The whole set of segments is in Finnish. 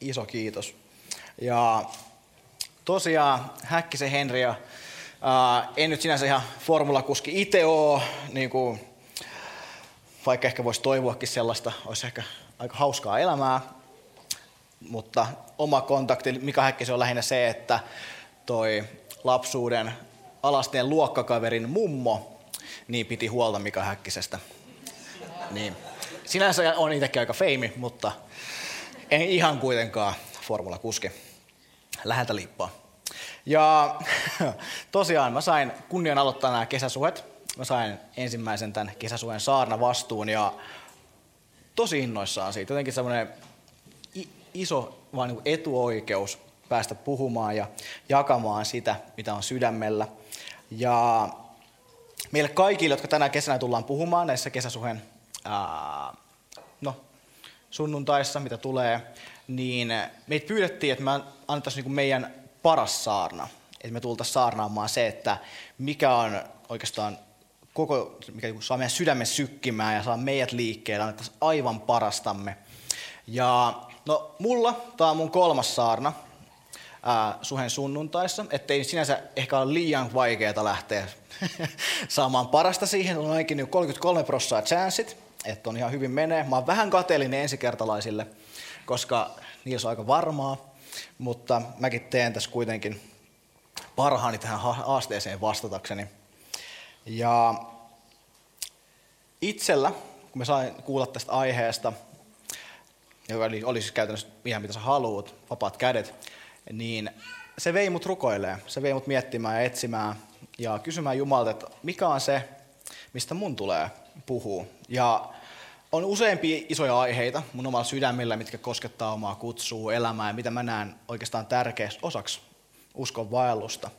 Iso kiitos. Ja tosiaan Häkkisen Henri ja ää, en nyt sinänsä ihan formulakuski itse ole, niin kuin, vaikka ehkä voisi toivoakin sellaista, olisi ehkä aika hauskaa elämää, mutta oma kontakti Mika Häkkisen on lähinnä se, että toi lapsuuden alasteen luokkakaverin mummo niin piti huolta Mika Häkkisestä. Niin. Sinänsä on itsekin aika feimi, mutta en ihan kuitenkaan formulakuski. Läheltä liippaa. Ja tosiaan mä sain kunnian aloittaa nämä kesäsuhet. Mä sain ensimmäisen tämän kesäsuhen saarna vastuun ja tosi innoissaan siitä. Jotenkin semmoinen iso vaan niin etuoikeus päästä puhumaan ja jakamaan sitä, mitä on sydämellä. Ja meille kaikille, jotka tänä kesänä tullaan puhumaan näissä kesäsuhen ää, sunnuntaissa, mitä tulee, niin meitä pyydettiin, että me annettaisiin niin meidän paras saarna. Että me tultaisiin saarnaamaan se, että mikä on oikeastaan koko, mikä niinku saa meidän sydämen sykkimään ja saa meidät liikkeelle, annettaisiin aivan parastamme. Ja no mulla, tämä on mun kolmas saarna, ää, suhen sunnuntaissa, ettei sinänsä ehkä ole liian vaikeaa lähteä saamaan parasta siihen. On ainakin 33 prosenttia chanssit, että on ihan hyvin menee. Mä oon vähän kateellinen ensikertalaisille, koska niissä on aika varmaa, mutta mäkin teen tässä kuitenkin parhaani tähän haasteeseen vastatakseni. Ja itsellä, kun mä sain kuulla tästä aiheesta, joka oli, siis käytännössä ihan mitä sä haluat, vapaat kädet, niin se vei mut rukoilee. Se vei mut miettimään ja etsimään ja kysymään Jumalta, että mikä on se, mistä mun tulee puhua. Ja on useampia isoja aiheita mun omalla sydämellä, mitkä koskettaa omaa kutsua, elämää ja mitä mä näen oikeastaan tärkeäksi osaksi uskon vaellusta.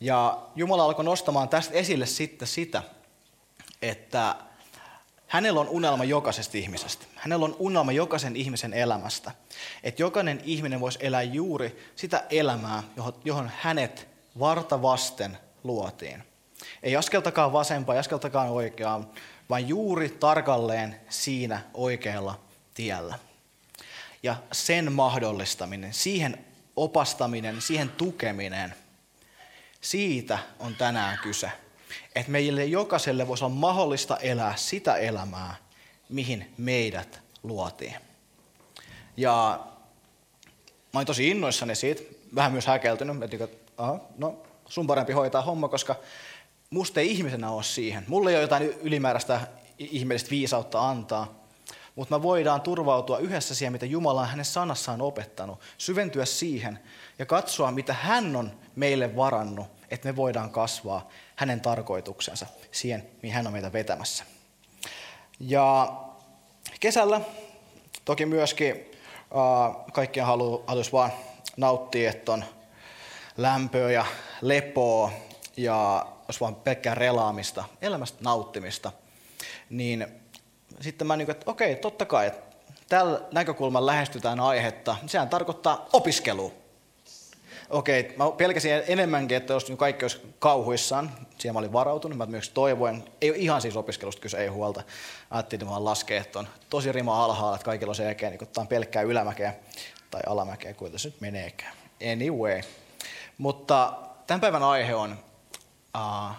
Ja Jumala alkoi nostamaan tästä esille sitten sitä, että hänellä on unelma jokaisesta ihmisestä. Hänellä on unelma jokaisen ihmisen elämästä. Että jokainen ihminen voisi elää juuri sitä elämää, johon hänet varta vasten luotiin. Ei askeltakaan vasempaan, ei askeltakaan oikeaan, vaan juuri tarkalleen siinä oikealla tiellä. Ja sen mahdollistaminen, siihen opastaminen, siihen tukeminen, siitä on tänään kyse. Että meille jokaiselle voisi olla mahdollista elää sitä elämää, mihin meidät luotiin. Ja mä olin tosi innoissani siitä, vähän myös häkeltynyt, että no sun parempi hoitaa homma, koska musta ei ihmisenä ole siihen. Mulla ei ole jotain ylimääräistä ihmeellistä viisautta antaa, mutta me voidaan turvautua yhdessä siihen, mitä Jumala on hänen sanassaan opettanut, syventyä siihen ja katsoa, mitä hän on meille varannut, että me voidaan kasvaa hänen tarkoituksensa siihen, mihin hän on meitä vetämässä. Ja kesällä toki myöskin äh, kaikkien haluaisi vaan nauttia, että on lämpöä ja lepoa ja olisi vaan pelkkää relaamista, elämästä nauttimista, niin sitten mä niin kuin, että okei, totta kai, että tällä näkökulmalla lähestytään aihetta, sehän tarkoittaa opiskelua. Okei, mä pelkäsin enemmänkin, että jos kaikki olisi kauhuissaan, siihen mä olin varautunut, mä myös toivoin, ei ole ihan siis opiskelusta kyse, ei huolta. Ajattelin, että mä laskee, että on tosi rima alhaalla, että kaikilla on sen jälkeen, niin on pelkkää ylämäkeä tai alamäkeä, kuinka se nyt meneekään. Anyway. Mutta tämän päivän aihe on uh,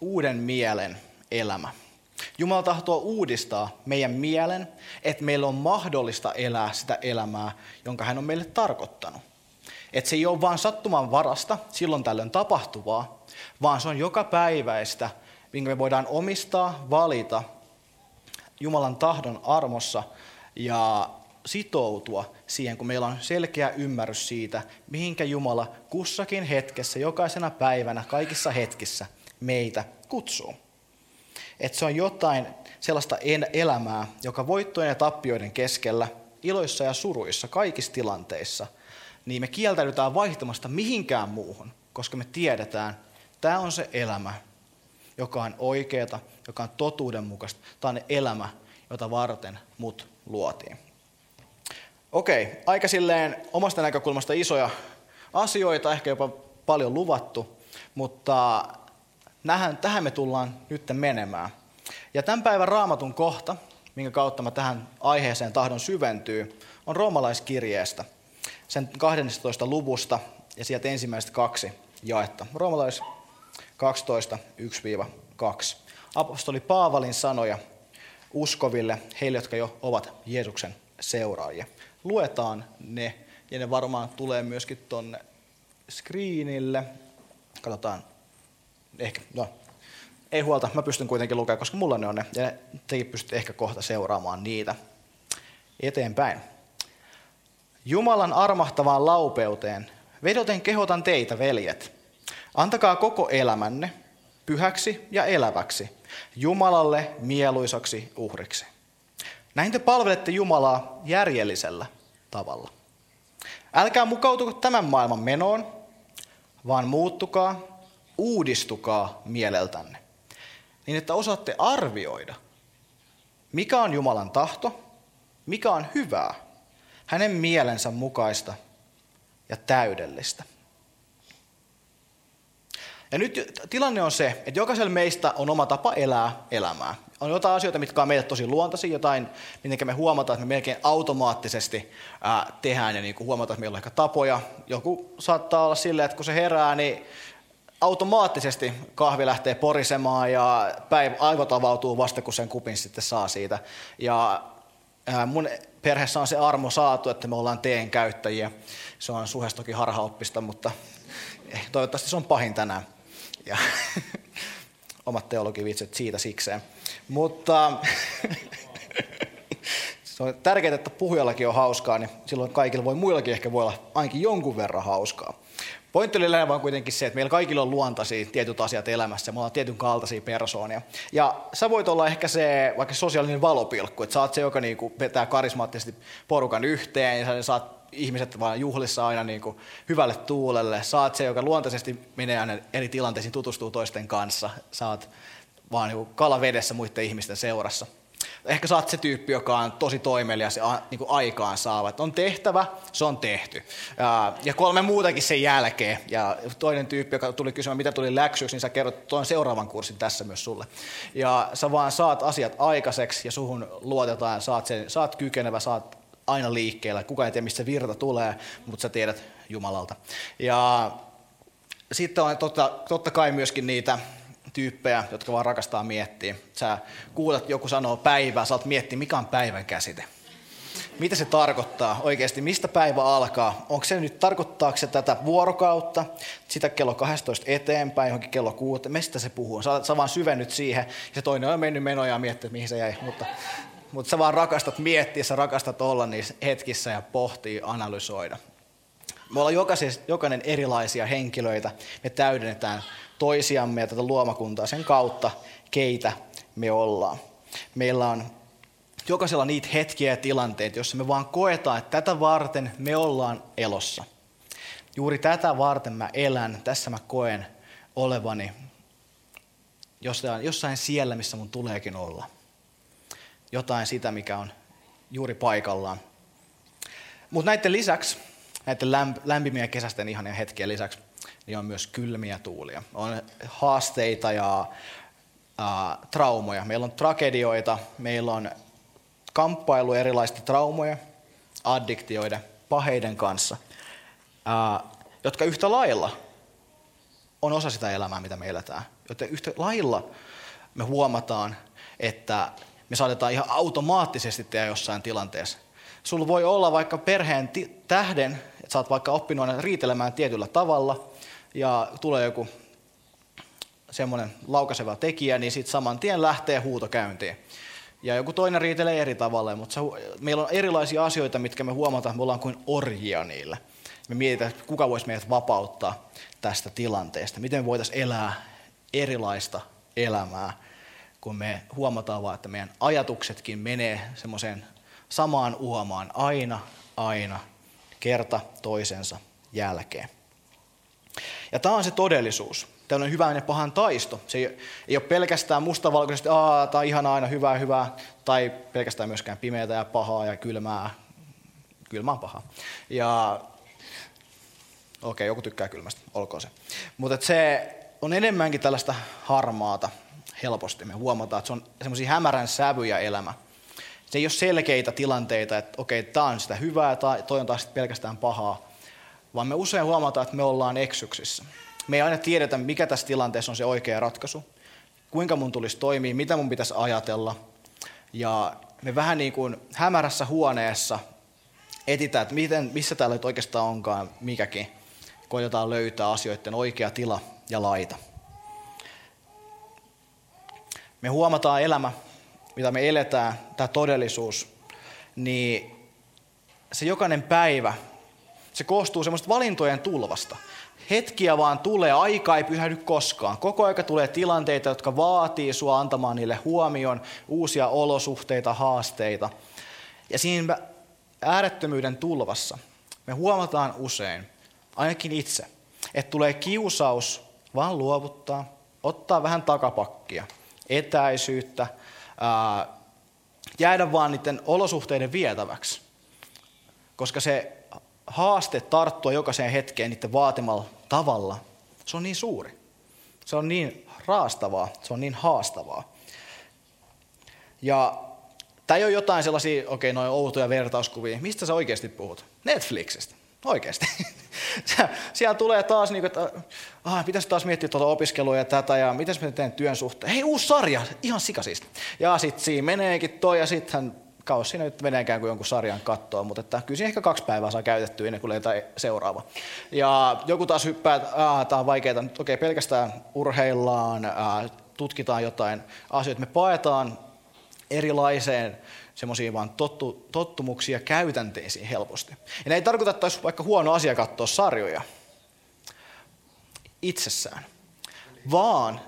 uuden mielen elämä. Jumala tahtoo uudistaa meidän mielen, että meillä on mahdollista elää sitä elämää, jonka hän on meille tarkoittanut. Että se ei ole vain sattuman varasta, silloin tällöin tapahtuvaa, vaan se on joka päiväistä, minkä me voidaan omistaa, valita Jumalan tahdon armossa ja sitoutua siihen, kun meillä on selkeä ymmärrys siitä, mihinkä Jumala kussakin hetkessä, jokaisena päivänä, kaikissa hetkissä meitä kutsuu. Että se on jotain sellaista elämää, joka voittojen ja tappioiden keskellä, iloissa ja suruissa, kaikissa tilanteissa, niin me kieltäydytään vaihtamasta mihinkään muuhun, koska me tiedetään, että tämä on se elämä, joka on oikeata, joka on totuudenmukaista. Tämä on elämä, jota varten mut luotiin. Okei, aika silleen omasta näkökulmasta isoja asioita, ehkä jopa paljon luvattu, mutta nähän, tähän me tullaan nyt menemään. Ja tämän päivän raamatun kohta, minkä kautta mä tähän aiheeseen tahdon syventyy, on roomalaiskirjeestä, sen 12. luvusta ja sieltä ensimmäiset kaksi jaetta. Roomalais 12, 1-2. Apostoli Paavalin sanoja uskoville, heille, jotka jo ovat Jeesuksen seuraajia. Luetaan ne, ja ne varmaan tulee myöskin tuonne screenille. Katsotaan, ehkä, no, ei huolta, mä pystyn kuitenkin lukemaan, koska mulla ne on ne, ja tekin pystytte ehkä kohta seuraamaan niitä eteenpäin. Jumalan armahtavaan laupeuteen vedoten kehotan teitä, veljet. Antakaa koko elämänne pyhäksi ja eläväksi, Jumalalle mieluisaksi uhriksi. Näin te palvelette Jumalaa järjellisellä tavalla. Älkää mukautuko tämän maailman menoon, vaan muuttukaa, uudistukaa mieleltänne, niin että osaatte arvioida, mikä on Jumalan tahto, mikä on hyvää, hänen mielensä mukaista ja täydellistä. Ja nyt tilanne on se, että jokaisella meistä on oma tapa elää elämää. On jotain asioita, mitkä on meille tosi luontaisia, jotain, miten me huomataan, että me melkein automaattisesti ää, tehdään ja niin kuin huomataan, että meillä on ehkä tapoja. Joku saattaa olla silleen, että kun se herää, niin automaattisesti kahvi lähtee porisemaan ja päivä, aivot avautuu vasta, kun sen kupin sitten saa siitä. Ja ää, mun perheessä on se armo saatu, että me ollaan teen käyttäjiä. Se on suhes toki harhaoppista, mutta eh, toivottavasti se on pahin tänään. Ja omat teologivitset siitä sikseen. Mutta se on tärkeää, että puhujallakin on hauskaa, niin silloin kaikilla voi muillakin ehkä voi olla ainakin jonkun verran hauskaa. Pointti oli vaan kuitenkin se, että meillä kaikilla on luontaisia tietyt asiat elämässä, me ollaan tietyn kaltaisia persoonia. Ja sä voit olla ehkä se vaikka sosiaalinen valopilkku, että sä oot se, joka niinku vetää karismaattisesti porukan yhteen ja sä saat ihmiset vaan juhlissa aina niin kuin hyvälle tuulelle. Saat se, joka luontaisesti menee aina eri tilanteisiin, tutustuu toisten kanssa. Saat vaan niin kala vedessä muiden ihmisten seurassa. Ehkä saat se tyyppi, joka on tosi toimelias ja niin aikaan saava. On tehtävä, se on tehty. Ja kolme muutakin sen jälkeen. Ja toinen tyyppi, joka tuli kysymään, mitä tuli läksyksi, niin sä kerrot tuon seuraavan kurssin tässä myös sulle. Ja sä vaan saat asiat aikaiseksi ja suhun luotetaan, saat, sen, saat kykenevä, saat aina liikkeellä. Kuka ei tiedä, mistä virta tulee, mutta sä tiedät Jumalalta. Ja sitten on totta, totta kai myöskin niitä tyyppejä, jotka vaan rakastaa miettiä. Sä kuulet, joku sanoo päivää, sä miettiä, mikä on päivän käsite. Mitä se tarkoittaa oikeasti? Mistä päivä alkaa? Onko se nyt, tarkoittaako se tätä vuorokautta, sitä kello 12 eteenpäin, johonkin kello 6? Mistä se puhuu? Sä, sä vaan syvennyt siihen, ja se toinen on mennyt menoja ja mihin se jäi. Mutta, mutta sä vaan rakastat miettiä, sä rakastat olla niissä hetkissä ja pohtia, analysoida. Me ollaan jokainen erilaisia henkilöitä, me täydennetään toisiamme ja tätä luomakuntaa sen kautta, keitä me ollaan. Meillä on jokaisella niitä hetkiä ja tilanteita, joissa me vaan koetaan, että tätä varten me ollaan elossa. Juuri tätä varten mä elän, tässä mä koen olevani jossain, jossain siellä, missä mun tuleekin olla. Jotain sitä, mikä on juuri paikallaan. Mutta näiden lisäksi, näiden lämpimiä kesästen ihania hetkiä lisäksi, niin on myös kylmiä tuulia. On haasteita ja ä, traumoja. Meillä on tragedioita, meillä on kamppailu erilaista traumoja, addiktioiden, paheiden kanssa, ä, jotka yhtä lailla on osa sitä elämää, mitä me eletään. Joten yhtä lailla me huomataan, että me saatetaan ihan automaattisesti tehdä jossain tilanteessa. Sulla voi olla vaikka perheen tähden, että sä oot vaikka oppinut riitelemään tietyllä tavalla, ja tulee joku semmoinen laukaseva tekijä, niin sitten saman tien lähtee huuto käyntiin. Ja joku toinen riitelee eri tavalla, mutta se, meillä on erilaisia asioita, mitkä me huomataan, että me ollaan kuin orjia niillä. Me mietitään, että kuka voisi meidät vapauttaa tästä tilanteesta. Miten me voitaisiin elää erilaista elämää, kun me huomataan vaan, että meidän ajatuksetkin menee semmoiseen samaan uomaan aina, aina, kerta toisensa jälkeen. Ja tämä on se todellisuus. Tällainen hyvän ja pahan taisto. Se ei, ole pelkästään mustavalkoisesti, aa, tai ihan aina hyvää, hyvää, tai pelkästään myöskään pimeää ja pahaa ja kylmää. Kylmää pahaa. Ja okei, okay, joku tykkää kylmästä, olkoon se. Mutta se on enemmänkin tällaista harmaata helposti. Me huomataan, että se on semmoisia hämärän sävyjä elämä. Se ei ole selkeitä tilanteita, että okei, tämä on sitä hyvää tai toi on taas pelkästään pahaa, vaan me usein huomataan, että me ollaan eksyksissä. Me ei aina tiedetä, mikä tässä tilanteessa on se oikea ratkaisu, kuinka mun tulisi toimia, mitä mun pitäisi ajatella. Ja me vähän niin kuin hämärässä huoneessa etitään, että miten, missä täällä nyt oikeastaan onkaan mikäkin. Koitetaan löytää asioiden oikea tila ja laita. Me huomataan elämä, mitä me eletään, tämä todellisuus, niin se jokainen päivä, se koostuu semmoista valintojen tulvasta. Hetkiä vaan tulee, aika ei pyhädy koskaan. Koko aika tulee tilanteita, jotka vaatii sua antamaan niille huomion, uusia olosuhteita, haasteita. Ja siinä äärettömyyden tulvassa me huomataan usein, ainakin itse, että tulee kiusaus vaan luovuttaa, ottaa vähän takapakkia, etäisyyttä, ää, jäädä vaan niiden olosuhteiden vietäväksi. Koska se haaste tarttua jokaiseen hetkeen niiden vaatimalla tavalla, se on niin suuri. Se on niin raastavaa, se on niin haastavaa. Ja tämä ei ole jotain sellaisia, okei, okay, noin outoja vertauskuvia. Mistä sä oikeasti puhut? Netflixistä. Oikeasti. Siellä tulee taas, niin kuin, että ah, pitäisi taas miettiä tuota opiskelua ja tätä, ja miten mä teen työn suhteen. Hei, uusi sarja, ihan sikasista. Ja sitten siinä meneekin toi, ja sitten kausi siinä nyt meneekään kuin jonkun sarjan kattoa, mutta että kyllä siinä ehkä kaksi päivää saa käytettyä ennen kuin löytää seuraava. Ja joku taas hyppää, että tämä on vaikeaa, nyt okei, okay, pelkästään urheillaan, aa, tutkitaan jotain asioita, me paetaan erilaiseen semmoisia vaan tottu, tottumuksia käytänteisiin helposti. Ja ne ei tarkoita, että olisi vaikka huono asia katsoa sarjoja itsessään, vaan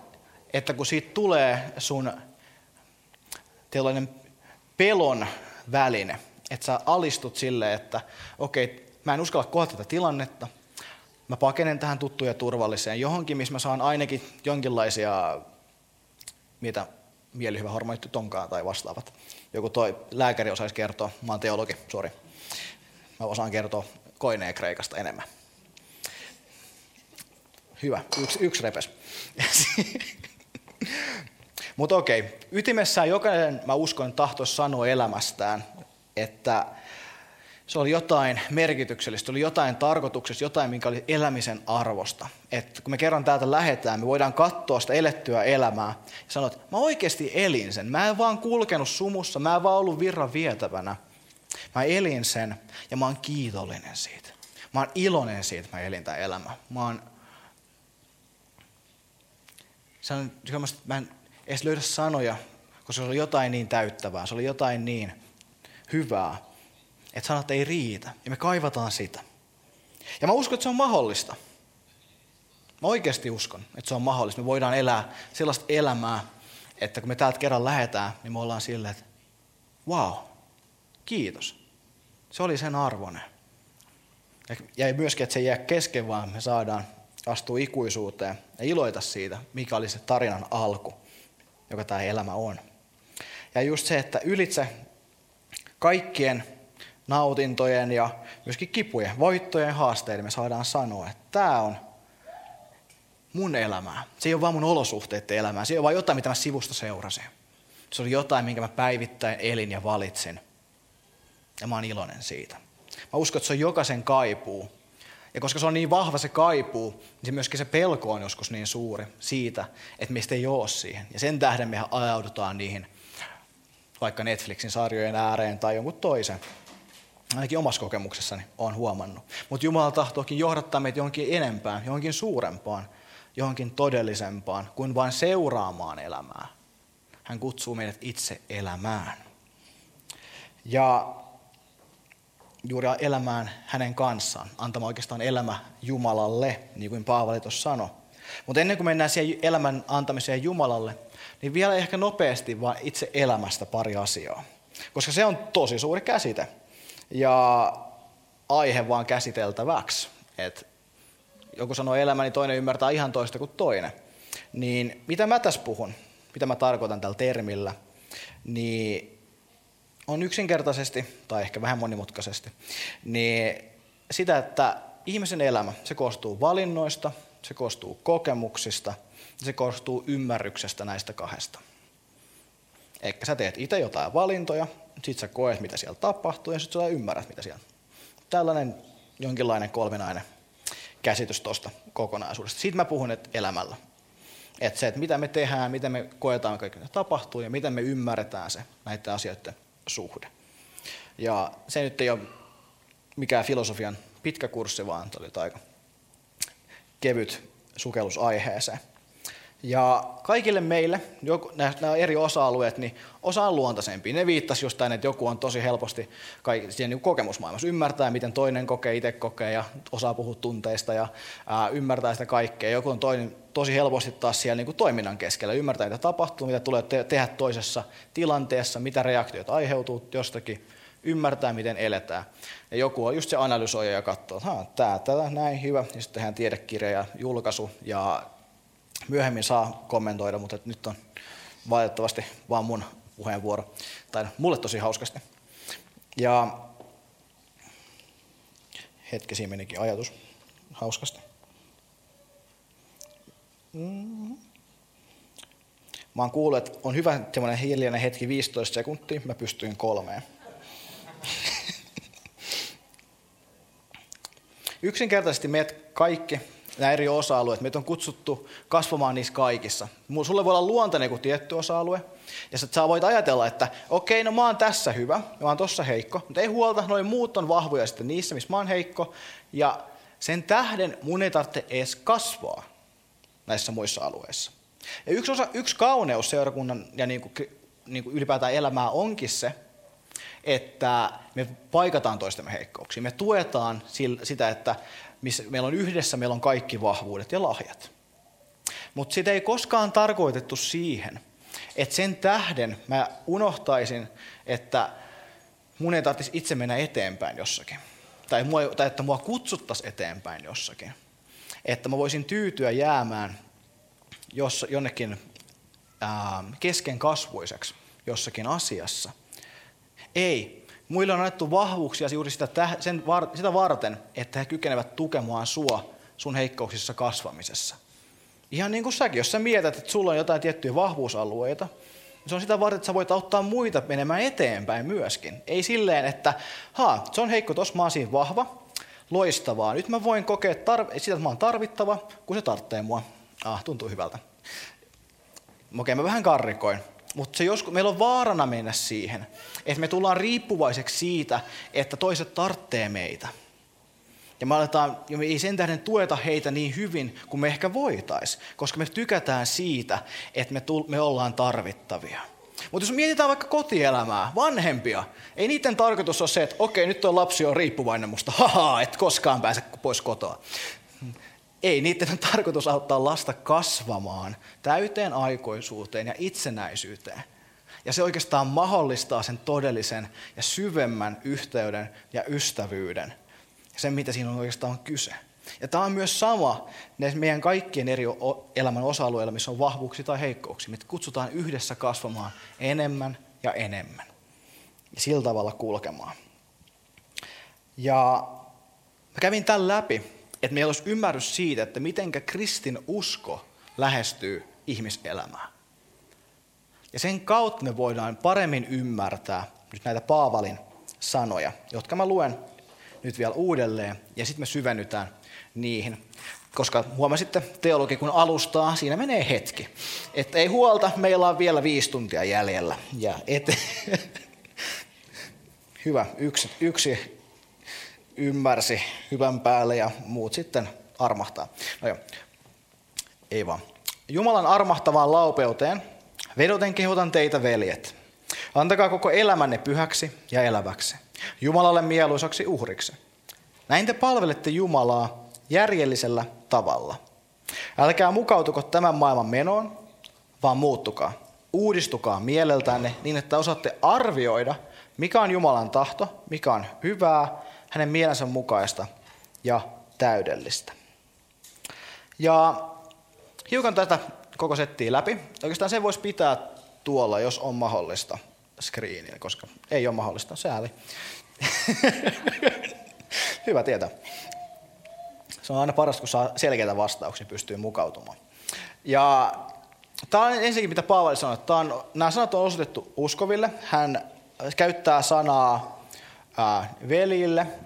että kun siitä tulee sun tällainen pelon väline, että sä alistut sille, että okei, mä en uskalla kohdata tätä tilannetta, mä pakenen tähän tuttuun ja turvalliseen johonkin, missä mä saan ainakin jonkinlaisia, mitä mielihyvä hormonit tonkaan tai vastaavat. Joku toi lääkäri osaisi kertoa, mä oon teologi, sori. Mä osaan kertoa koineen Kreikasta enemmän. Hyvä, yksi, yksi repes. Mutta okei, ytimessään jokainen, mä uskon, tahtoisi sanoa elämästään, että se oli jotain merkityksellistä, oli jotain tarkoituksesta, jotain, minkä oli elämisen arvosta. Että kun me kerran täältä lähetään, me voidaan katsoa sitä elettyä elämää ja sanoa, että mä oikeasti elin sen. Mä en vaan kulkenut sumussa, mä en vaan ollut virran vietävänä. Mä elin sen ja mä oon kiitollinen siitä. Mä oon iloinen siitä, että mä elin tämän elämän. Mä oon... Se on, mä en edes löydä sanoja, koska se oli jotain niin täyttävää, se oli jotain niin hyvää, että sanat ei riitä. Ja me kaivataan sitä. Ja mä uskon, että se on mahdollista. Mä oikeasti uskon, että se on mahdollista. Me voidaan elää sellaista elämää, että kun me täältä kerran lähetään, niin me ollaan silleen, että wow, kiitos. Se oli sen arvoinen. Ja myöskin, että se jää kesken, vaan me saadaan astua ikuisuuteen ja iloita siitä, mikä oli se tarinan alku, joka tämä elämä on. Ja just se, että ylitse kaikkien nautintojen ja myöskin kipujen, voittojen haasteiden me saadaan sanoa, että tämä on mun elämää. Se ei ole vaan mun olosuhteiden elämää. Se ei ole vaan jotain, mitä mä sivusta seurasin. Se oli jotain, minkä mä päivittäin elin ja valitsin. Ja mä oon iloinen siitä. Mä uskon, että se on jokaisen kaipuu. Ja koska se on niin vahva se kaipuu, niin se myöskin se pelko on joskus niin suuri siitä, että meistä ei ole siihen. Ja sen tähden me ajaudutaan niihin vaikka Netflixin sarjojen ääreen tai jonkun toisen ainakin omassa kokemuksessani olen huomannut. Mutta Jumala tahtookin johdattaa meitä johonkin enempään, johonkin suurempaan, johonkin todellisempaan kuin vain seuraamaan elämää. Hän kutsuu meidät itse elämään. Ja juuri elämään hänen kanssaan, antamaan oikeastaan elämä Jumalalle, niin kuin Paavali tuossa sanoi. Mutta ennen kuin mennään siihen elämän antamiseen Jumalalle, niin vielä ehkä nopeasti vaan itse elämästä pari asiaa. Koska se on tosi suuri käsite ja aihe vaan käsiteltäväksi. Et joku sanoo elämäni, toinen ymmärtää ihan toista kuin toinen. Niin mitä mä tässä puhun, mitä mä tarkoitan tällä termillä, niin on yksinkertaisesti, tai ehkä vähän monimutkaisesti, niin sitä, että ihmisen elämä, se koostuu valinnoista, se koostuu kokemuksista, se koostuu ymmärryksestä näistä kahdesta. Eli sä teet itse jotain valintoja, sit sä koet, mitä siellä tapahtuu, ja sitten sä ymmärrät, mitä siellä Tällainen jonkinlainen kolminainen käsitys tuosta kokonaisuudesta. Siitä mä puhun että elämällä. Että se, että mitä me tehdään, miten me koetaan kaikki ne tapahtuu ja miten me ymmärretään se näiden asioiden suhde. Ja se nyt ei ole mikään filosofian pitkä kurssi, vaan se oli aika kevyt sukellus aiheeseen. Ja kaikille meille, nämä eri osa-alueet, niin osa on luontaisempi. Ne viittasi just että joku on tosi helposti siihen niin kokemusmaailmassa. Ymmärtää, miten toinen kokee, itse kokee ja osaa puhua tunteista ja ää, ymmärtää sitä kaikkea. Joku on toinen tosi helposti taas siellä niin kuin toiminnan keskellä. Ymmärtää, mitä tapahtuu, mitä tulee te- tehdä toisessa tilanteessa, mitä reaktioita aiheutuu jostakin. Ymmärtää, miten eletään. Ja joku on just se analysoija ja katsoo, että tämä, tätä, näin, hyvä. Ja sitten tehdään tiedekirja ja julkaisu ja myöhemmin saa kommentoida, mutta nyt on valitettavasti vaan mun puheenvuoro. Tai mulle tosi hauskasti. Ja hetki siinä menikin ajatus hauskasti. Mm-hmm. Mä oon kuullut, että on hyvä semmoinen hiljainen hetki 15 sekuntia, mä pystyin kolmeen. Yksinkertaisesti meidät kaikki nämä eri osa-alueet. Meitä on kutsuttu kasvamaan niissä kaikissa. Sulle voi olla luontainen kuin tietty osa-alue. Ja sä voit ajatella, että okei, okay, no mä oon tässä hyvä, mä oon tossa heikko. Mutta ei huolta, noin muut on vahvoja sitten niissä, missä mä oon heikko. Ja sen tähden mun ei tarvitse edes kasvaa näissä muissa alueissa. Ja yksi, osa, yksi kauneus seurakunnan ja niin kuin, niin kuin ylipäätään elämää onkin se, että me paikataan toistemme heikkouksia. Me tuetaan sitä, että missä meillä on yhdessä, meillä on kaikki vahvuudet ja lahjat. Mutta sitä ei koskaan tarkoitettu siihen, että sen tähden mä unohtaisin, että mun ei tarvitsisi itse mennä eteenpäin jossakin. Tai, mua, tai että mua kutsuttaisiin eteenpäin jossakin. Että mä voisin tyytyä jäämään jos, jonnekin ää, kesken kasvuiseksi jossakin asiassa. Ei, Muille on annettu vahvuuksia juuri sitä, sen, sitä varten, että he kykenevät tukemaan sua sun heikkouksissa kasvamisessa. Ihan niin kuin säkin, jos sä mietät, että sulla on jotain tiettyjä vahvuusalueita, niin se on sitä varten, että sä voit auttaa muita menemään eteenpäin myöskin. Ei silleen, että ha, se on heikko, tos mä oon siinä vahva, loistavaa. Nyt mä voin kokea tarv- sitä, että mä oon tarvittava, kun se tarvitsee mua. Ah, tuntuu hyvältä. Okei, mä vähän karrikoin. Mutta se joskus, meillä on vaarana mennä siihen, että me tullaan riippuvaiseksi siitä, että toiset tarttee meitä. Ja me aletaan, ja me ei sen tähden tueta heitä niin hyvin kuin me ehkä voitais, koska me tykätään siitä, että me, tull, me ollaan tarvittavia. Mutta jos mietitään vaikka kotielämää, vanhempia, ei niiden tarkoitus ole se, että okei, nyt tuo lapsi on riippuvainen musta, haha, et koskaan pääse pois kotoa. Ei, niiden on tarkoitus auttaa lasta kasvamaan täyteen aikoisuuteen ja itsenäisyyteen. Ja se oikeastaan mahdollistaa sen todellisen ja syvemmän yhteyden ja ystävyyden. Sen, mitä siinä on oikeastaan kyse. Ja tämä on myös sama meidän kaikkien eri elämän osa-alueilla, missä on vahvuuksia tai heikkouksia. Me kutsutaan yhdessä kasvamaan enemmän ja enemmän. Ja sillä tavalla kulkemaan. Ja mä kävin tämän läpi että meillä olisi ymmärrys siitä, että miten kristin usko lähestyy ihmiselämää. Ja sen kautta me voidaan paremmin ymmärtää nyt näitä Paavalin sanoja, jotka mä luen nyt vielä uudelleen, ja sitten me syvennytään niihin. Koska huomasitte, teologi kun alustaa, siinä menee hetki. Että ei huolta, meillä on vielä viisi tuntia jäljellä. Ja et... Hyvä, yksi, yksi ymmärsi hyvän päälle ja muut sitten armahtaa. No joo, ei vaan. Jumalan armahtavaan laupeuteen vedoten kehotan teitä veljet. Antakaa koko elämänne pyhäksi ja eläväksi, Jumalalle mieluisaksi uhriksi. Näin te palvelette Jumalaa järjellisellä tavalla. Älkää mukautuko tämän maailman menoon, vaan muuttukaa uudistukaa mieleltänne niin, että osaatte arvioida, mikä on Jumalan tahto, mikä on hyvää, hänen mielensä mukaista ja täydellistä. Ja hiukan tätä koko settiä läpi. Oikeastaan se voisi pitää tuolla, jos on mahdollista screenillä, koska ei ole mahdollista, sääli. Hyvä tietää. Se on aina paras, kun saa selkeitä vastauksia, pystyy mukautumaan. Ja tämä on ensinnäkin, mitä Paavali sanoi, että on, nämä sanat on osoitettu uskoville. Hän käyttää sanaa ää, velille, ää,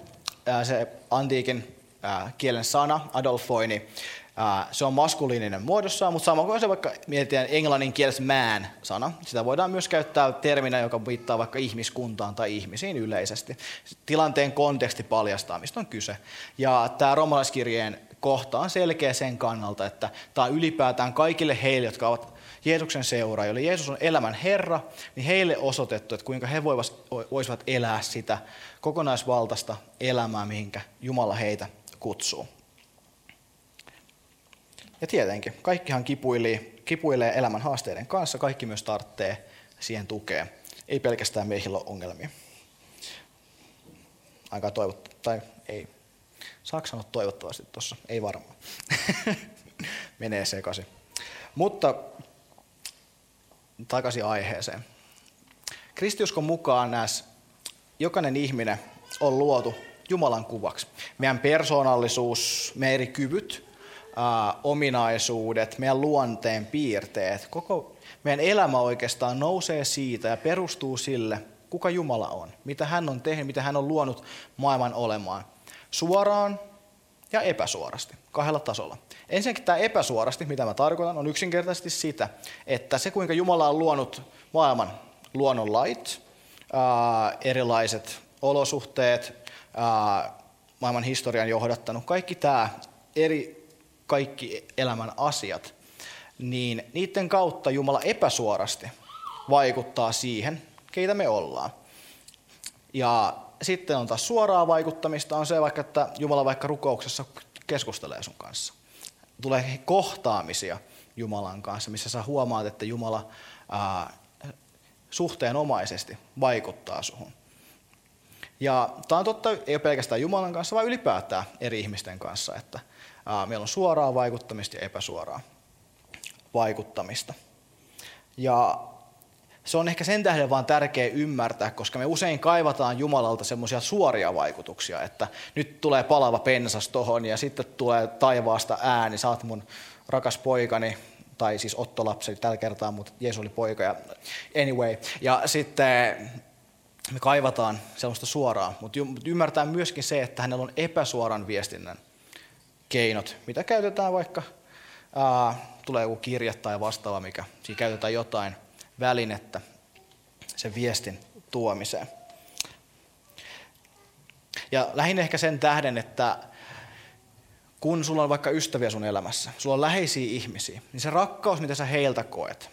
se antiikin kielen sana, adolfoini, se on maskuliininen muodossa, mutta sama kuin se vaikka mietitään englannin kielessä man-sana. Sitä voidaan myös käyttää terminä, joka viittaa vaikka ihmiskuntaan tai ihmisiin yleisesti. Tilanteen konteksti paljastaa, mistä on kyse. Ja tämä romalaiskirjeen kohta on selkeä sen kannalta, että tämä on ylipäätään kaikille heille, jotka ovat Jeesuksen seuraajia, joille Jeesus on elämän Herra, niin heille osoitettu, että kuinka he voisivat elää sitä kokonaisvaltaista elämää, mihinkä Jumala heitä kutsuu. Ja tietenkin, kaikkihan kipuilee, kipuilee elämän haasteiden kanssa, kaikki myös tarvitsee siihen tukea. Ei pelkästään miehillä ole ongelmia. Aika toivottu, tai ei. Saako sanoa toivottavasti tuossa? Ei varmaan. Menee sekaisin. Mutta takaisin aiheeseen. Kristiuskon mukaan näissä jokainen ihminen on luotu Jumalan kuvaksi. Meidän persoonallisuus, meidän eri kyvyt, ominaisuudet, meidän luonteen piirteet, koko meidän elämä oikeastaan nousee siitä ja perustuu sille, kuka Jumala on, mitä hän on tehnyt, mitä hän on luonut maailman olemaan. Suoraan ja epäsuorasti, kahdella tasolla. Ensinnäkin tämä epäsuorasti, mitä mä tarkoitan, on yksinkertaisesti sitä, että se kuinka Jumala on luonut maailman luonnonlait, erilaiset olosuhteet, maailman historian johdattanut, kaikki tämä eri kaikki elämän asiat, niin niiden kautta Jumala epäsuorasti vaikuttaa siihen, keitä me ollaan. Ja sitten on taas suoraa vaikuttamista, on se vaikka, että Jumala vaikka rukouksessa keskustelee sun kanssa. Tulee kohtaamisia Jumalan kanssa, missä sä huomaat, että Jumala ää, suhteenomaisesti vaikuttaa suhun. Ja tämä on totta, ei ole pelkästään Jumalan kanssa, vaan ylipäätään eri ihmisten kanssa, että Meillä on suoraa vaikuttamista ja epäsuoraa vaikuttamista. Ja se on ehkä sen tähden vaan tärkeä ymmärtää, koska me usein kaivataan Jumalalta semmoisia suoria vaikutuksia, että nyt tulee palava pensas tohon ja sitten tulee taivaasta ääni, oot mun rakas poikani, tai siis Otto lapsi tällä kertaa, mutta Jeesus oli poika ja anyway. Ja sitten me kaivataan sellaista suoraa, mutta ymmärtää myöskin se, että hänellä on epäsuoran viestinnän keinot, mitä käytetään vaikka, ää, tulee joku kirja tai vastaava, mikä siinä käytetään jotain välinettä sen viestin tuomiseen. Ja lähinnä ehkä sen tähden, että kun sulla on vaikka ystäviä sun elämässä, sulla on läheisiä ihmisiä, niin se rakkaus, mitä sä heiltä koet,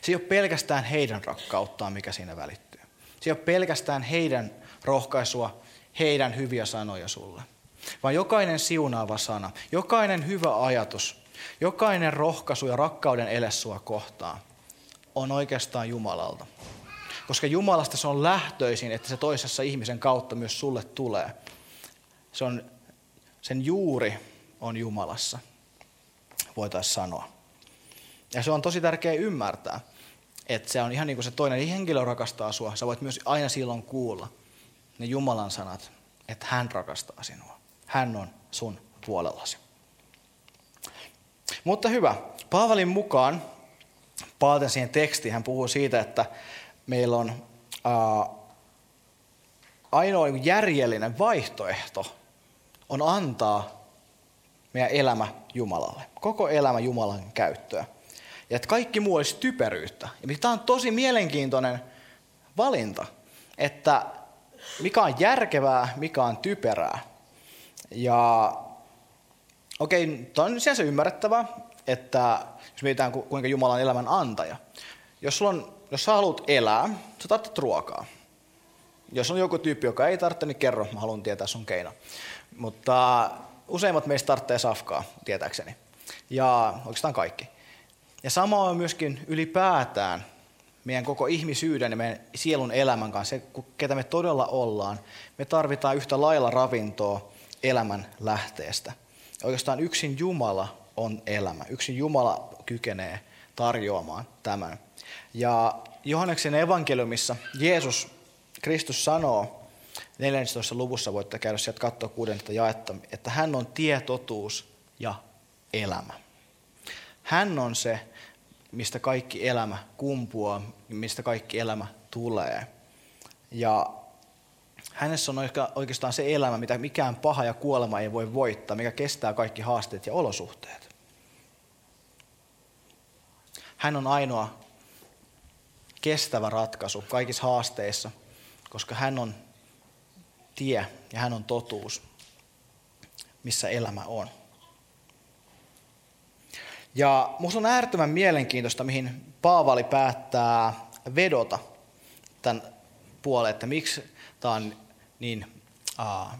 se ei ole pelkästään heidän rakkauttaan, mikä siinä välittyy. Se ei ole pelkästään heidän rohkaisua, heidän hyviä sanoja sulle vaan jokainen siunaava sana, jokainen hyvä ajatus, jokainen rohkaisu ja rakkauden ele sua kohtaan on oikeastaan Jumalalta. Koska Jumalasta se on lähtöisin, että se toisessa ihmisen kautta myös sulle tulee. Se on, sen juuri on Jumalassa, voitaisiin sanoa. Ja se on tosi tärkeää ymmärtää, että se on ihan niin kuin se toinen henkilö rakastaa sua. Sä voit myös aina silloin kuulla ne Jumalan sanat, että hän rakastaa sinua. Hän on sun puolellasi. Mutta hyvä. Paavalin mukaan, palaten siihen tekstiin, hän puhuu siitä, että meillä on ää, ainoa järjellinen vaihtoehto on antaa meidän elämä Jumalalle. Koko elämä Jumalan käyttöä. Ja että kaikki muu olisi typeryyttä. Ja tämä on tosi mielenkiintoinen valinta, että mikä on järkevää, mikä on typerää. Ja okei, okay, tämä on sinänsä ymmärrettävää, että jos mietitään kuinka Jumala on elämän antaja. Jos, sulla on, jos sä haluat elää, sä tarvitset ruokaa. Jos on joku tyyppi, joka ei tarvitse, niin kerro, mä haluan tietää sun keino. Mutta useimmat meistä tarvitsee safkaa, tietääkseni. Ja oikeastaan kaikki. Ja sama on myöskin ylipäätään meidän koko ihmisyyden ja meidän sielun elämän kanssa, ketä me todella ollaan, me tarvitaan yhtä lailla ravintoa elämän lähteestä. Oikeastaan yksin Jumala on elämä. Yksin Jumala kykenee tarjoamaan tämän. Ja Johanneksen evankeliumissa Jeesus, Kristus sanoo, 14. luvussa voitte käydä sieltä katsoa kuudenta jaetta, että hän on tie, totuus ja elämä. Hän on se, mistä kaikki elämä kumpuaa, mistä kaikki elämä tulee. Ja hänessä on oikeastaan se elämä, mitä mikään paha ja kuolema ei voi voittaa, mikä kestää kaikki haasteet ja olosuhteet. Hän on ainoa kestävä ratkaisu kaikissa haasteissa, koska hän on tie ja hän on totuus, missä elämä on. Ja minusta on äärettömän mielenkiintoista, mihin Paavali päättää vedota tämän puoleen, että miksi tämä on niin, uh,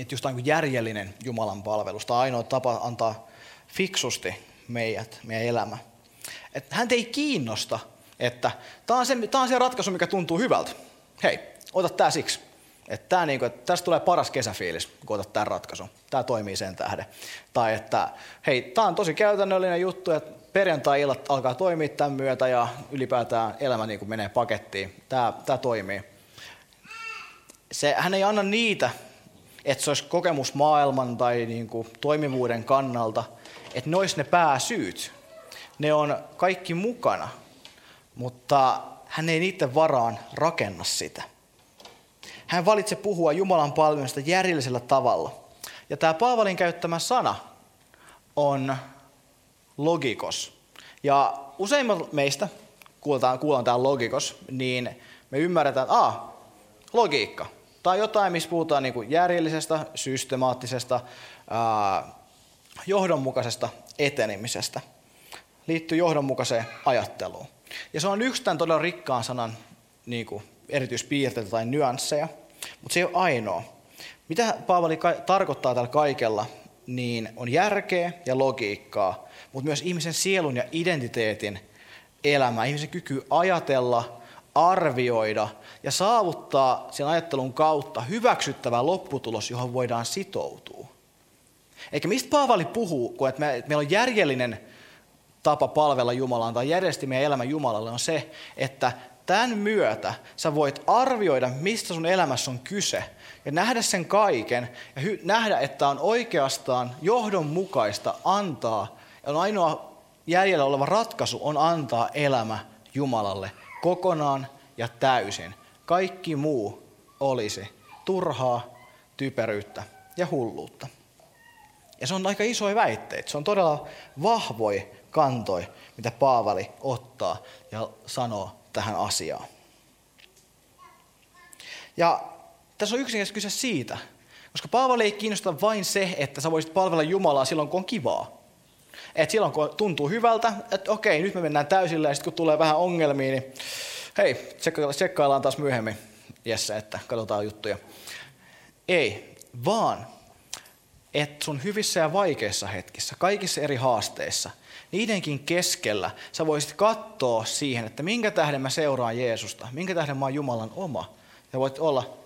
että just niin järjellinen Jumalan palvelus. Tämä on ainoa tapa antaa fiksusti meidät, meidän elämä. Että hän ei kiinnosta, että tämä on, se, tämä on se ratkaisu, mikä tuntuu hyvältä. Hei, ota tämä siksi. Että tämä, niin kuin, että tästä tulee paras kesäfiilis, kun otat tämän ratkaisun. Tämä toimii sen tähden. Tai että hei, tämä on tosi käytännöllinen juttu, että perjantai-illat alkaa toimia tämän myötä ja ylipäätään elämä niin kuin menee pakettiin. Tämä, tämä toimii. Se, hän ei anna niitä, että se olisi kokemus maailman tai niin kuin toimivuuden kannalta, että ne olisi ne pääsyyt. Ne on kaikki mukana, mutta hän ei niiden varaan rakenna sitä. Hän valitsi puhua Jumalan palvelusta järjellisellä tavalla. Ja tämä Paavalin käyttämä sana on logikos. Ja useimmat meistä, kuullaan, kuullaan tämä logikos, niin me ymmärretään, että logiikka. Tai jotain, missä puhutaan niin kuin järjellisestä, systemaattisesta, ää, johdonmukaisesta etenemisestä. Liittyy johdonmukaiseen ajatteluun. Ja se on yksi tämän todella rikkaan sanan niin kuin erityispiirteitä tai nyansseja, mutta se ei ole ainoa. Mitä Paavali tarkoittaa tällä kaikella, niin on järkeä ja logiikkaa, mutta myös ihmisen sielun ja identiteetin elämä, ihmisen kyky ajatella, arvioida ja saavuttaa sen ajattelun kautta hyväksyttävä lopputulos, johon voidaan sitoutua. Eikä mistä Paavali puhuu, kun että meillä on järjellinen tapa palvella Jumalaan tai järjesti meidän elämä Jumalalle, on se, että tämän myötä sä voit arvioida, mistä sun elämässä on kyse ja nähdä sen kaiken ja hy- nähdä, että on oikeastaan johdonmukaista antaa ja on ainoa jäljellä oleva ratkaisu on antaa elämä Jumalalle kokonaan ja täysin. Kaikki muu olisi turhaa, typeryyttä ja hulluutta. Ja se on aika isoja väitteitä. Se on todella vahvoi kantoi, mitä Paavali ottaa ja sanoo tähän asiaan. Ja tässä on yksinkertaisesti kyse siitä, koska Paavali ei kiinnosta vain se, että sä voisit palvella Jumalaa silloin, kun on kivaa. Et silloin, kun tuntuu hyvältä, että okei, nyt me mennään täysillä ja sitten kun tulee vähän ongelmia, niin hei, tsekkaillaan taas myöhemmin, Jesse, että katsotaan juttuja. Ei, vaan että sun hyvissä ja vaikeissa hetkissä, kaikissa eri haasteissa – niidenkin keskellä sä voisit katsoa siihen, että minkä tähden mä seuraan Jeesusta, minkä tähden mä oon Jumalan oma. Ja voit olla,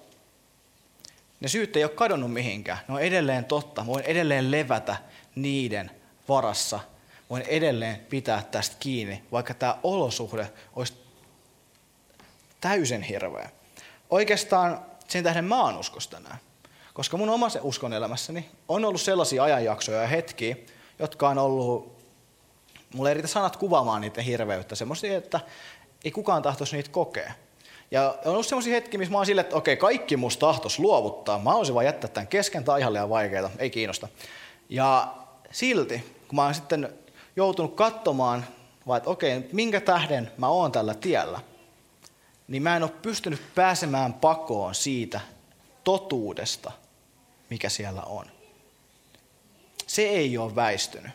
ne syyt ei ole kadonnut mihinkään, ne on edelleen totta, mä voin edelleen levätä niiden varassa, voin edelleen pitää tästä kiinni, vaikka tämä olosuhde olisi täysin hirveä. Oikeastaan sen tähden mä oon uskos tänään. Koska mun omassa uskon elämässäni on ollut sellaisia ajanjaksoja ja hetkiä, jotka on ollut Mulla ei riitä sanat kuvaamaan niiden hirveyttä, semmoisia, että ei kukaan tahtoisi niitä kokea. Ja on ollut semmoisia hetkiä, missä mä oon silleen, että okei, kaikki musta tahtos luovuttaa. Mä olisin vaan jättää tämän kesken tai ihan liian vaikeaa, ei kiinnosta. Ja silti, kun mä oon sitten joutunut katsomaan, vaan että okei, minkä tähden mä oon tällä tiellä, niin mä en ole pystynyt pääsemään pakoon siitä totuudesta, mikä siellä on. Se ei ole väistynyt.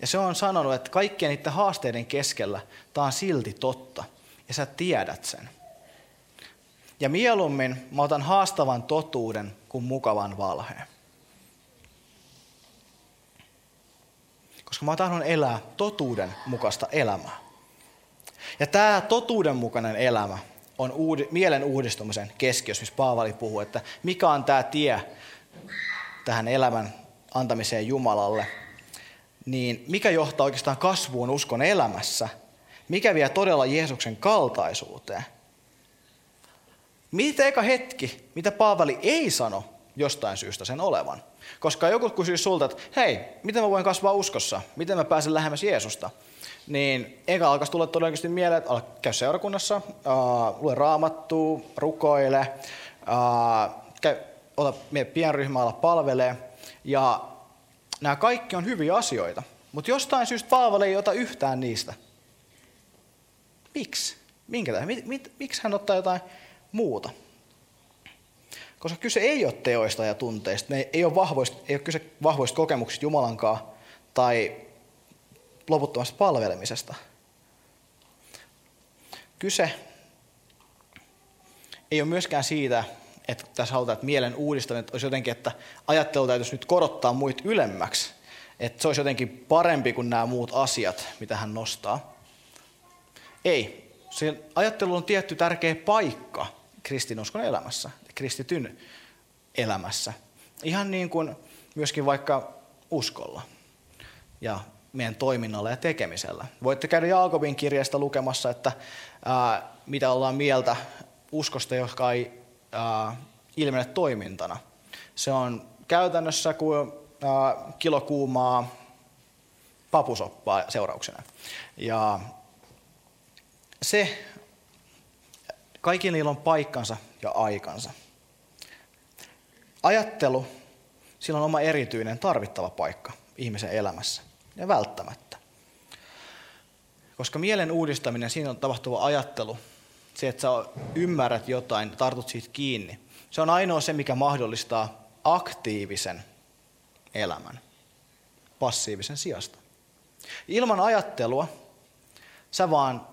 Ja se on sanonut, että kaikkien niiden haasteiden keskellä tämä on silti totta. Ja sä tiedät sen. Ja mieluummin mä otan haastavan totuuden kuin mukavan valheen. Koska mä tahdon elää totuuden mukaista elämää. Ja tämä totuudenmukainen elämä on uud- mielen uudistumisen keskiössä, missä Paavali puhuu, että mikä on tämä tie tähän elämän antamiseen Jumalalle, niin mikä johtaa oikeastaan kasvuun uskon elämässä, mikä vie todella Jeesuksen kaltaisuuteen. Mitä eka hetki, mitä Paavali ei sano jostain syystä sen olevan. Koska joku kysyy sulta, että hei, miten mä voin kasvaa uskossa? Miten mä pääsen lähemmäs Jeesusta? Niin eka alkaisi tulla todennäköisesti mieleen, että käy seurakunnassa, uh, lue raamattua, rukoile, uh, käy, ota pienryhmällä palvelee. Ja nämä kaikki on hyviä asioita. Mutta jostain syystä Paavali ei ota yhtään niistä. Miksi? Minkä tähän? Miksi hän ottaa jotain muuta? Koska kyse ei ole teoista ja tunteista, ne ei ole, vahvoista, ei ole kyse vahvoista kokemuksista Jumalankaan tai loputtomasta palvelemisesta. Kyse ei ole myöskään siitä, että tässä halutaan, että mielen uudistaminen olisi jotenkin, että ajattelu täytyisi nyt korottaa muit ylemmäksi. Että se olisi jotenkin parempi kuin nämä muut asiat, mitä hän nostaa. Ei. Se ajattelu on tietty tärkeä paikka kristinuskon elämässä, kristityn elämässä. Ihan niin kuin myöskin vaikka uskolla ja meidän toiminnalla ja tekemisellä. Voitte käydä Jaakobin kirjasta lukemassa, että ää, mitä ollaan mieltä uskosta, joka ei ää, ilmene toimintana. Se on käytännössä kuin ää, kilokuumaa papusoppaa seurauksena. Ja se, kaikilla niillä on paikkansa ja aikansa. Ajattelu, sillä on oma erityinen tarvittava paikka ihmisen elämässä ja välttämättä. Koska mielen uudistaminen, siinä on tapahtuva ajattelu, se, että sä ymmärrät jotain, tartut siitä kiinni, se on ainoa se, mikä mahdollistaa aktiivisen elämän passiivisen sijasta. Ilman ajattelua sä vaan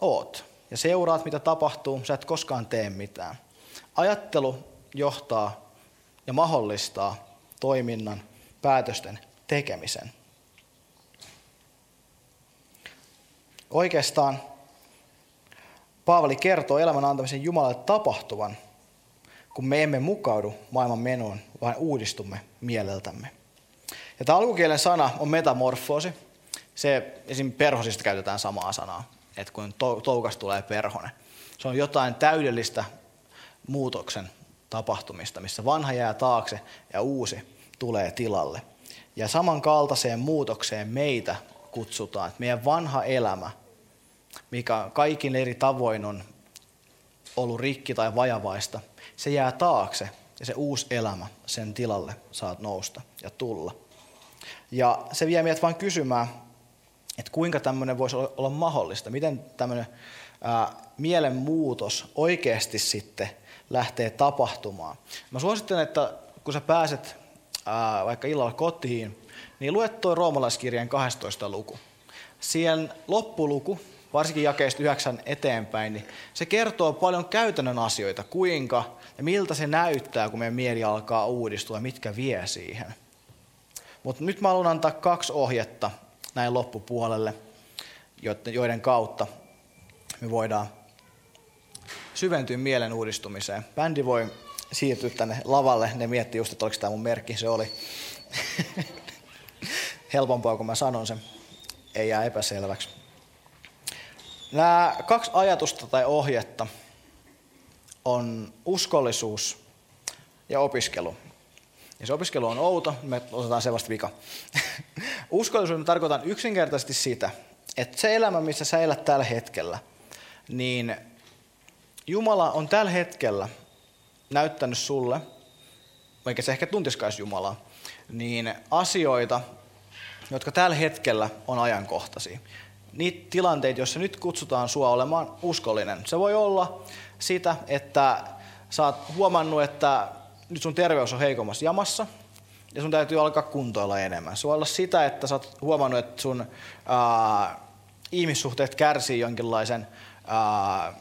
oot ja seuraat, mitä tapahtuu, sä et koskaan tee mitään. Ajattelu johtaa ja mahdollistaa toiminnan, päätösten tekemisen. Oikeastaan Paavali kertoo elämän antamisen Jumalalle tapahtuvan, kun me emme mukaudu maailman menoon, vaan uudistumme mieleltämme. Ja tämä alkukielen sana on metamorfoosi. Se esim. perhosista käytetään samaa sanaa, että kun toukas tulee perhone. Se on jotain täydellistä muutoksen tapahtumista, missä vanha jää taakse ja uusi tulee tilalle. Ja samankaltaiseen muutokseen meitä kutsutaan, että meidän vanha elämä – mikä kaikin eri tavoin on ollut rikki tai vajavaista, se jää taakse ja se uusi elämä sen tilalle saat nousta ja tulla. Ja se vie meidät vain kysymään, että kuinka tämmöinen voisi olla mahdollista, miten tämmöinen ää, mielenmuutos oikeasti sitten lähtee tapahtumaan. Mä suosittelen, että kun sä pääset ää, vaikka illalla kotiin, niin luet tuo roomalaiskirjan 12 luku. Siihen loppuluku varsinkin jakeesta yhdeksän eteenpäin, niin se kertoo paljon käytännön asioita, kuinka ja miltä se näyttää, kun meidän mieli alkaa uudistua, mitkä vie siihen. Mutta nyt mä haluan antaa kaksi ohjetta näin loppupuolelle, joiden kautta me voidaan syventyä mielen uudistumiseen. Bändi voi siirtyä tänne lavalle, ne miettii just, että oliko tämä mun merkki, se oli helpompaa, kun mä sanon sen, ei jää epäselväksi. Nämä kaksi ajatusta tai ohjetta on uskollisuus ja opiskelu. Ja se opiskelu on outo, me otetaan se vasta vika. Uskollisuus me tarkoitan yksinkertaisesti sitä, että se elämä, missä sä elät tällä hetkellä, niin Jumala on tällä hetkellä näyttänyt sulle, vaikka se ehkä tuntiskaisi Jumalaa, niin asioita, jotka tällä hetkellä on ajankohtaisia niitä tilanteita, joissa nyt kutsutaan sua olemaan uskollinen. Se voi olla sitä, että sä oot huomannut, että nyt sun terveys on heikommassa jamassa, ja sun täytyy alkaa kuntoilla enemmän. Se voi olla sitä, että sä oot huomannut, että sun ää, ihmissuhteet kärsii jonkinlaisen ää,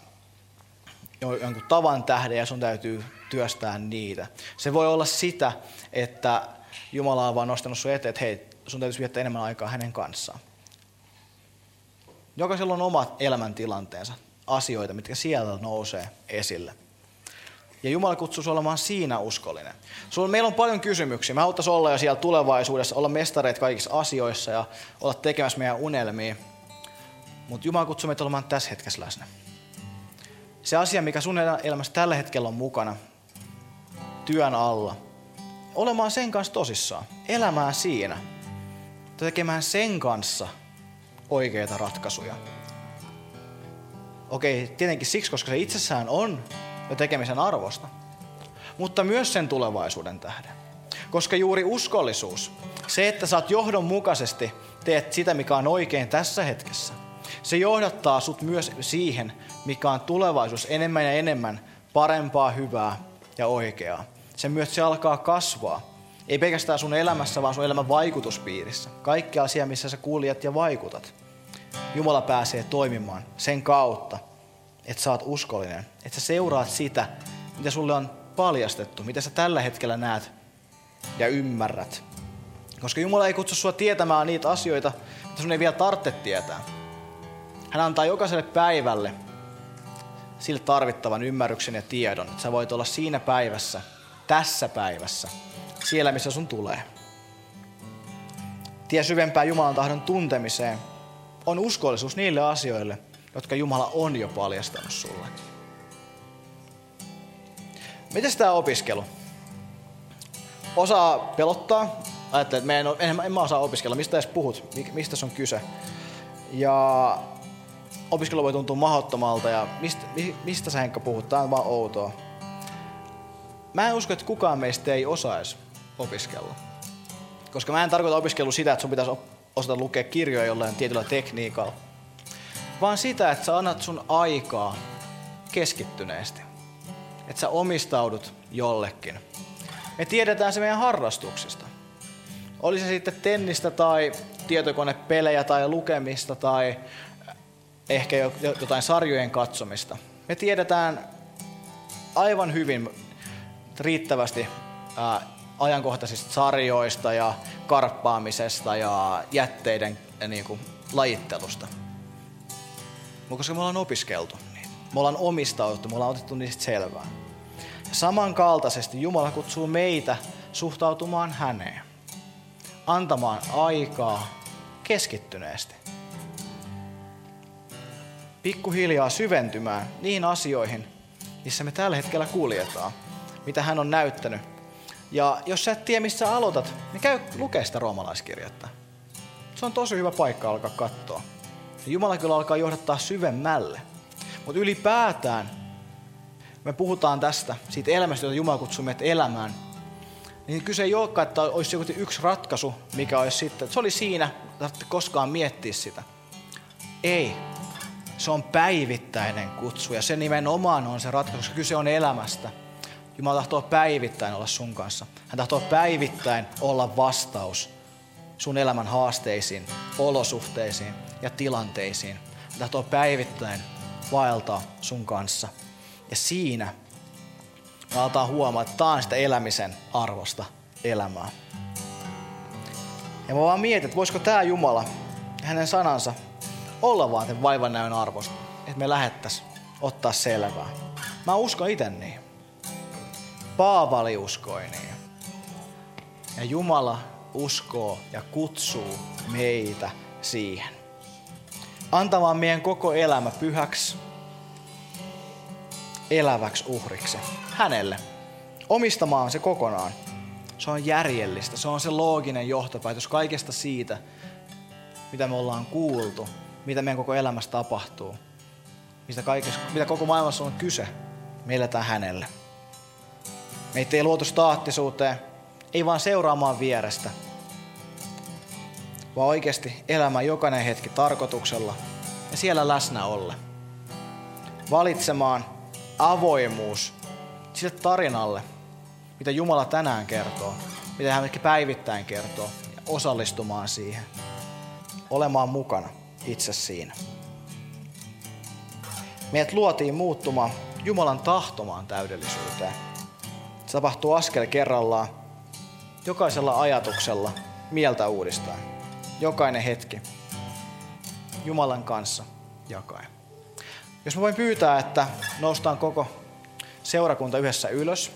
jonkun tavan tähden ja sun täytyy työstää niitä. Se voi olla sitä, että Jumala on vaan nostanut sun eteen, että hei, sun täytyisi viettää enemmän aikaa hänen kanssaan. Jokaisella on omat elämäntilanteensa, asioita, mitkä siellä nousee esille. Ja Jumala kutsuu olemaan siinä uskollinen. Sulla, meillä on paljon kysymyksiä. Me haluttaisiin olla jo siellä tulevaisuudessa, olla mestareita kaikissa asioissa ja olla tekemässä meidän unelmia. Mutta Jumala kutsuu meitä olemaan tässä hetkessä läsnä. Se asia, mikä sun elämässä tällä hetkellä on mukana, työn alla, olemaan sen kanssa tosissaan, elämään siinä, tekemään sen kanssa oikeita ratkaisuja. Okei, tietenkin siksi, koska se itsessään on jo tekemisen arvosta, mutta myös sen tulevaisuuden tähden. Koska juuri uskollisuus, se, että saat johdonmukaisesti teet sitä, mikä on oikein tässä hetkessä, se johdattaa sut myös siihen, mikä on tulevaisuus enemmän ja enemmän parempaa, hyvää ja oikeaa. Sen myös se alkaa kasvaa. Ei pelkästään sun elämässä, vaan sun elämän vaikutuspiirissä. Kaikki asia, missä sä kuulijat ja vaikutat. Jumala pääsee toimimaan sen kautta, että sä oot uskollinen. Että sä seuraat sitä, mitä sulle on paljastettu, mitä sä tällä hetkellä näet ja ymmärrät. Koska Jumala ei kutsu sua tietämään niitä asioita, mitä sun ei vielä tarvitse tietää. Hän antaa jokaiselle päivälle sille tarvittavan ymmärryksen ja tiedon, että sä voit olla siinä päivässä, tässä päivässä, siellä missä sun tulee. Tie syvempään Jumalan tahdon tuntemiseen on uskollisuus niille asioille, jotka Jumala on jo paljastanut sulle. Miten tämä opiskelu? Osaa pelottaa. Ajattelee, että en, en, en mä osaa opiskella. Mistä edes puhut? Mistä on kyse? Ja opiskelu voi tuntua mahdottomalta ja mistä, mistä sä Henkka puhut? Tämä on vaan outoa. Mä en usko, että kukaan meistä ei osaisi opiskella. Koska mä en tarkoita opiskelu sitä, että sun pitäisi osata lukea kirjoja jollain tietyllä tekniikalla. Vaan sitä, että sä annat sun aikaa keskittyneesti. Että sä omistaudut jollekin. Me tiedetään se meidän harrastuksista. Oli se sitten tennistä tai tietokonepelejä tai lukemista tai ehkä jotain sarjojen katsomista. Me tiedetään aivan hyvin riittävästi ajankohtaisista sarjoista ja karppaamisesta ja jätteiden ja niin kuin, lajittelusta. Mutta koska me ollaan opiskeltu niin me ollaan omistauduttu, me ollaan otettu niistä selvää. Ja samankaltaisesti Jumala kutsuu meitä suhtautumaan häneen. Antamaan aikaa keskittyneesti pikkuhiljaa syventymään niihin asioihin, missä me tällä hetkellä kuljetaan, mitä hän on näyttänyt. Ja jos sä et tiedä, missä aloitat, niin käy lukea sitä roomalaiskirjettä. Se on tosi hyvä paikka alkaa katsoa. Ja Jumala kyllä alkaa johdattaa syvemmälle. Mutta ylipäätään me puhutaan tästä, siitä elämästä, jota Jumala kutsuu meidät elämään. Niin kyse ei olekaan, että olisi joku yksi ratkaisu, mikä olisi sitten, se oli siinä, että koskaan miettiä sitä. Ei, se on päivittäinen kutsu ja se nimenomaan on se ratkaisu, koska kyse on elämästä. Jumala tahtoo päivittäin olla sun kanssa. Hän tahtoo päivittäin olla vastaus sun elämän haasteisiin, olosuhteisiin ja tilanteisiin. Hän tahtoo päivittäin vaeltaa sun kanssa. Ja siinä me aletaan huomaa, että tämä on sitä elämisen arvosta elämää. Ja mä vaan mietin, että voisiko tämä Jumala, hänen sanansa, olla vaan sen vaivan näön arvosta. Että me lähettäis ottaa selvää. Mä uskon itse niin. Paavali uskoi niin. Ja Jumala uskoo ja kutsuu meitä siihen. Antamaan meidän koko elämä pyhäksi, eläväksi uhriksi. Hänelle. Omistamaan se kokonaan. Se on järjellistä. Se on se looginen johtopäätös kaikesta siitä, mitä me ollaan kuultu mitä meidän koko elämässä tapahtuu. Mistä kaikessa, mitä koko maailmassa on kyse. Me eletään hänelle. Meitä ei luotu staattisuuteen, ei vaan seuraamaan vierestä, vaan oikeasti elämään jokainen hetki tarkoituksella ja siellä läsnä olla. Valitsemaan avoimuus sille tarinalle, mitä Jumala tänään kertoo, mitä hän päivittäin kertoo, ja osallistumaan siihen, olemaan mukana itse siinä. Meidät luotiin muuttumaan Jumalan tahtomaan täydellisyyteen. Se tapahtuu askel kerrallaan, jokaisella ajatuksella, mieltä uudistaen. Jokainen hetki. Jumalan kanssa jakaen. Jos mä voin pyytää, että noustaan koko seurakunta yhdessä ylös,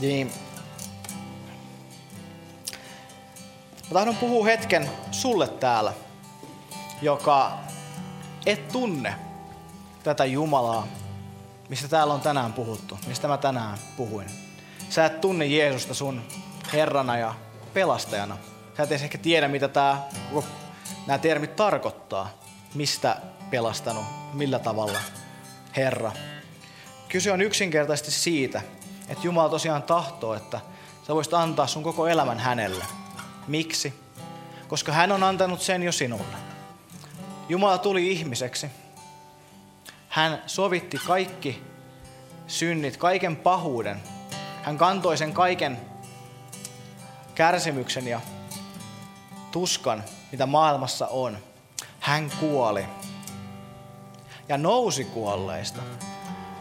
niin mä tahdon puhua hetken sulle täällä, joka et tunne tätä Jumalaa, mistä täällä on tänään puhuttu, mistä mä tänään puhuin. Sä et tunne Jeesusta sun Herrana ja pelastajana. Sä et ehkä tiedä, mitä tää, nämä termit tarkoittaa. Mistä pelastanut, millä tavalla Herra. Kyse on yksinkertaisesti siitä, että Jumala tosiaan tahtoo, että sä voisit antaa sun koko elämän hänelle. Miksi? Koska hän on antanut sen jo sinulle. Jumala tuli ihmiseksi. Hän sovitti kaikki synnit, kaiken pahuuden. Hän kantoi sen kaiken kärsimyksen ja tuskan, mitä maailmassa on. Hän kuoli ja nousi kuolleista,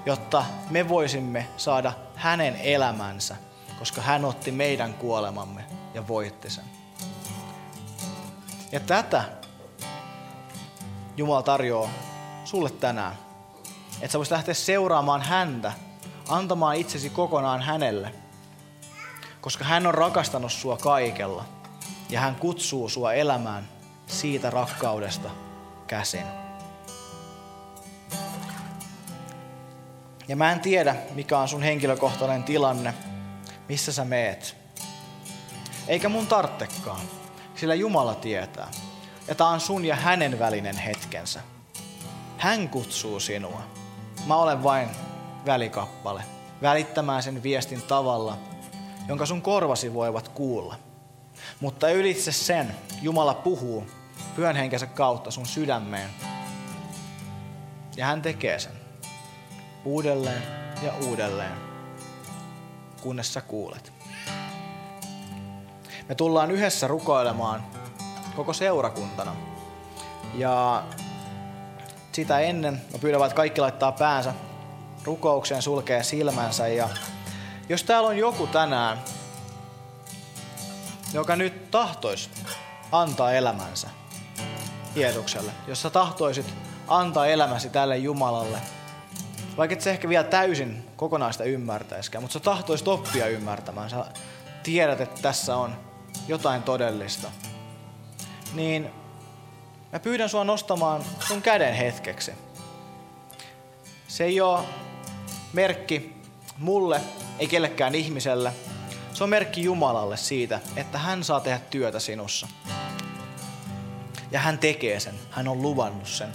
jotta me voisimme saada hänen elämänsä, koska hän otti meidän kuolemamme ja voitti sen. Ja tätä Jumala tarjoaa sulle tänään. Että sä voisit lähteä seuraamaan häntä, antamaan itsesi kokonaan hänelle. Koska hän on rakastanut sua kaikella ja hän kutsuu sua elämään siitä rakkaudesta käsin. Ja mä en tiedä, mikä on sun henkilökohtainen tilanne, missä sä meet. Eikä mun tarttekaan, sillä Jumala tietää. Ja tää on sun ja hänen välinen hetkensä. Hän kutsuu sinua. Mä olen vain välikappale, välittämään sen viestin tavalla, jonka sun korvasi voivat kuulla. Mutta ylitse sen Jumala puhuu pyhän henkensä kautta sun sydämeen. Ja hän tekee sen uudelleen ja uudelleen, kunnes sä kuulet. Me tullaan yhdessä rukoilemaan koko seurakuntana. Ja sitä ennen mä pyydän että kaikki laittaa päänsä rukoukseen, sulkee silmänsä. Ja jos täällä on joku tänään, joka nyt tahtoisi antaa elämänsä Jeesukselle, jos sä tahtoisit antaa elämäsi tälle Jumalalle, vaikka et sä ehkä vielä täysin kokonaista ymmärtäisikään, mutta sä tahtoisit oppia ymmärtämään, sä tiedät, että tässä on jotain todellista, niin mä pyydän sua nostamaan sun käden hetkeksi. Se ei ole merkki mulle, ei kellekään ihmiselle. Se on merkki Jumalalle siitä, että hän saa tehdä työtä sinussa. Ja hän tekee sen. Hän on luvannut sen.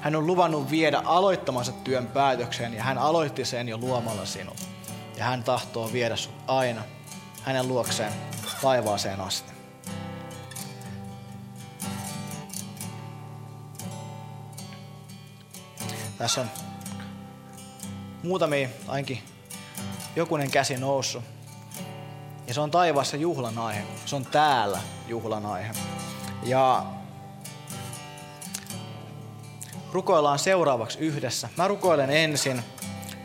Hän on luvannut viedä aloittamansa työn päätökseen ja hän aloitti sen jo luomalla sinut. Ja hän tahtoo viedä sut aina hänen luokseen taivaaseen asti. Tässä on muutamia, ainakin jokunen käsi noussut. Ja se on taivaassa juhlan aihe. Se on täällä juhlan aihe. Ja rukoillaan seuraavaksi yhdessä. Mä rukoilen ensin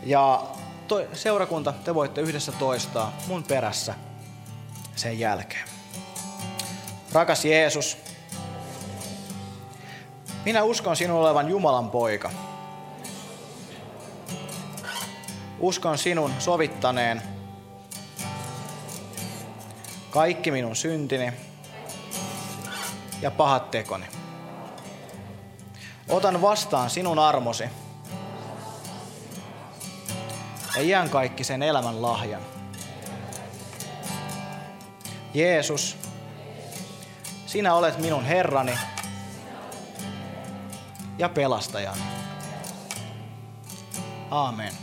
ja to, seurakunta, te voitte yhdessä toistaa mun perässä sen jälkeen. Rakas Jeesus, minä uskon sinun olevan Jumalan poika. Uskon sinun sovittaneen kaikki minun syntini ja pahat tekoni. Otan vastaan sinun armosi ja iän kaikki sen elämän lahjan. Jeesus, sinä olet minun Herrani ja pelastajani. Aamen.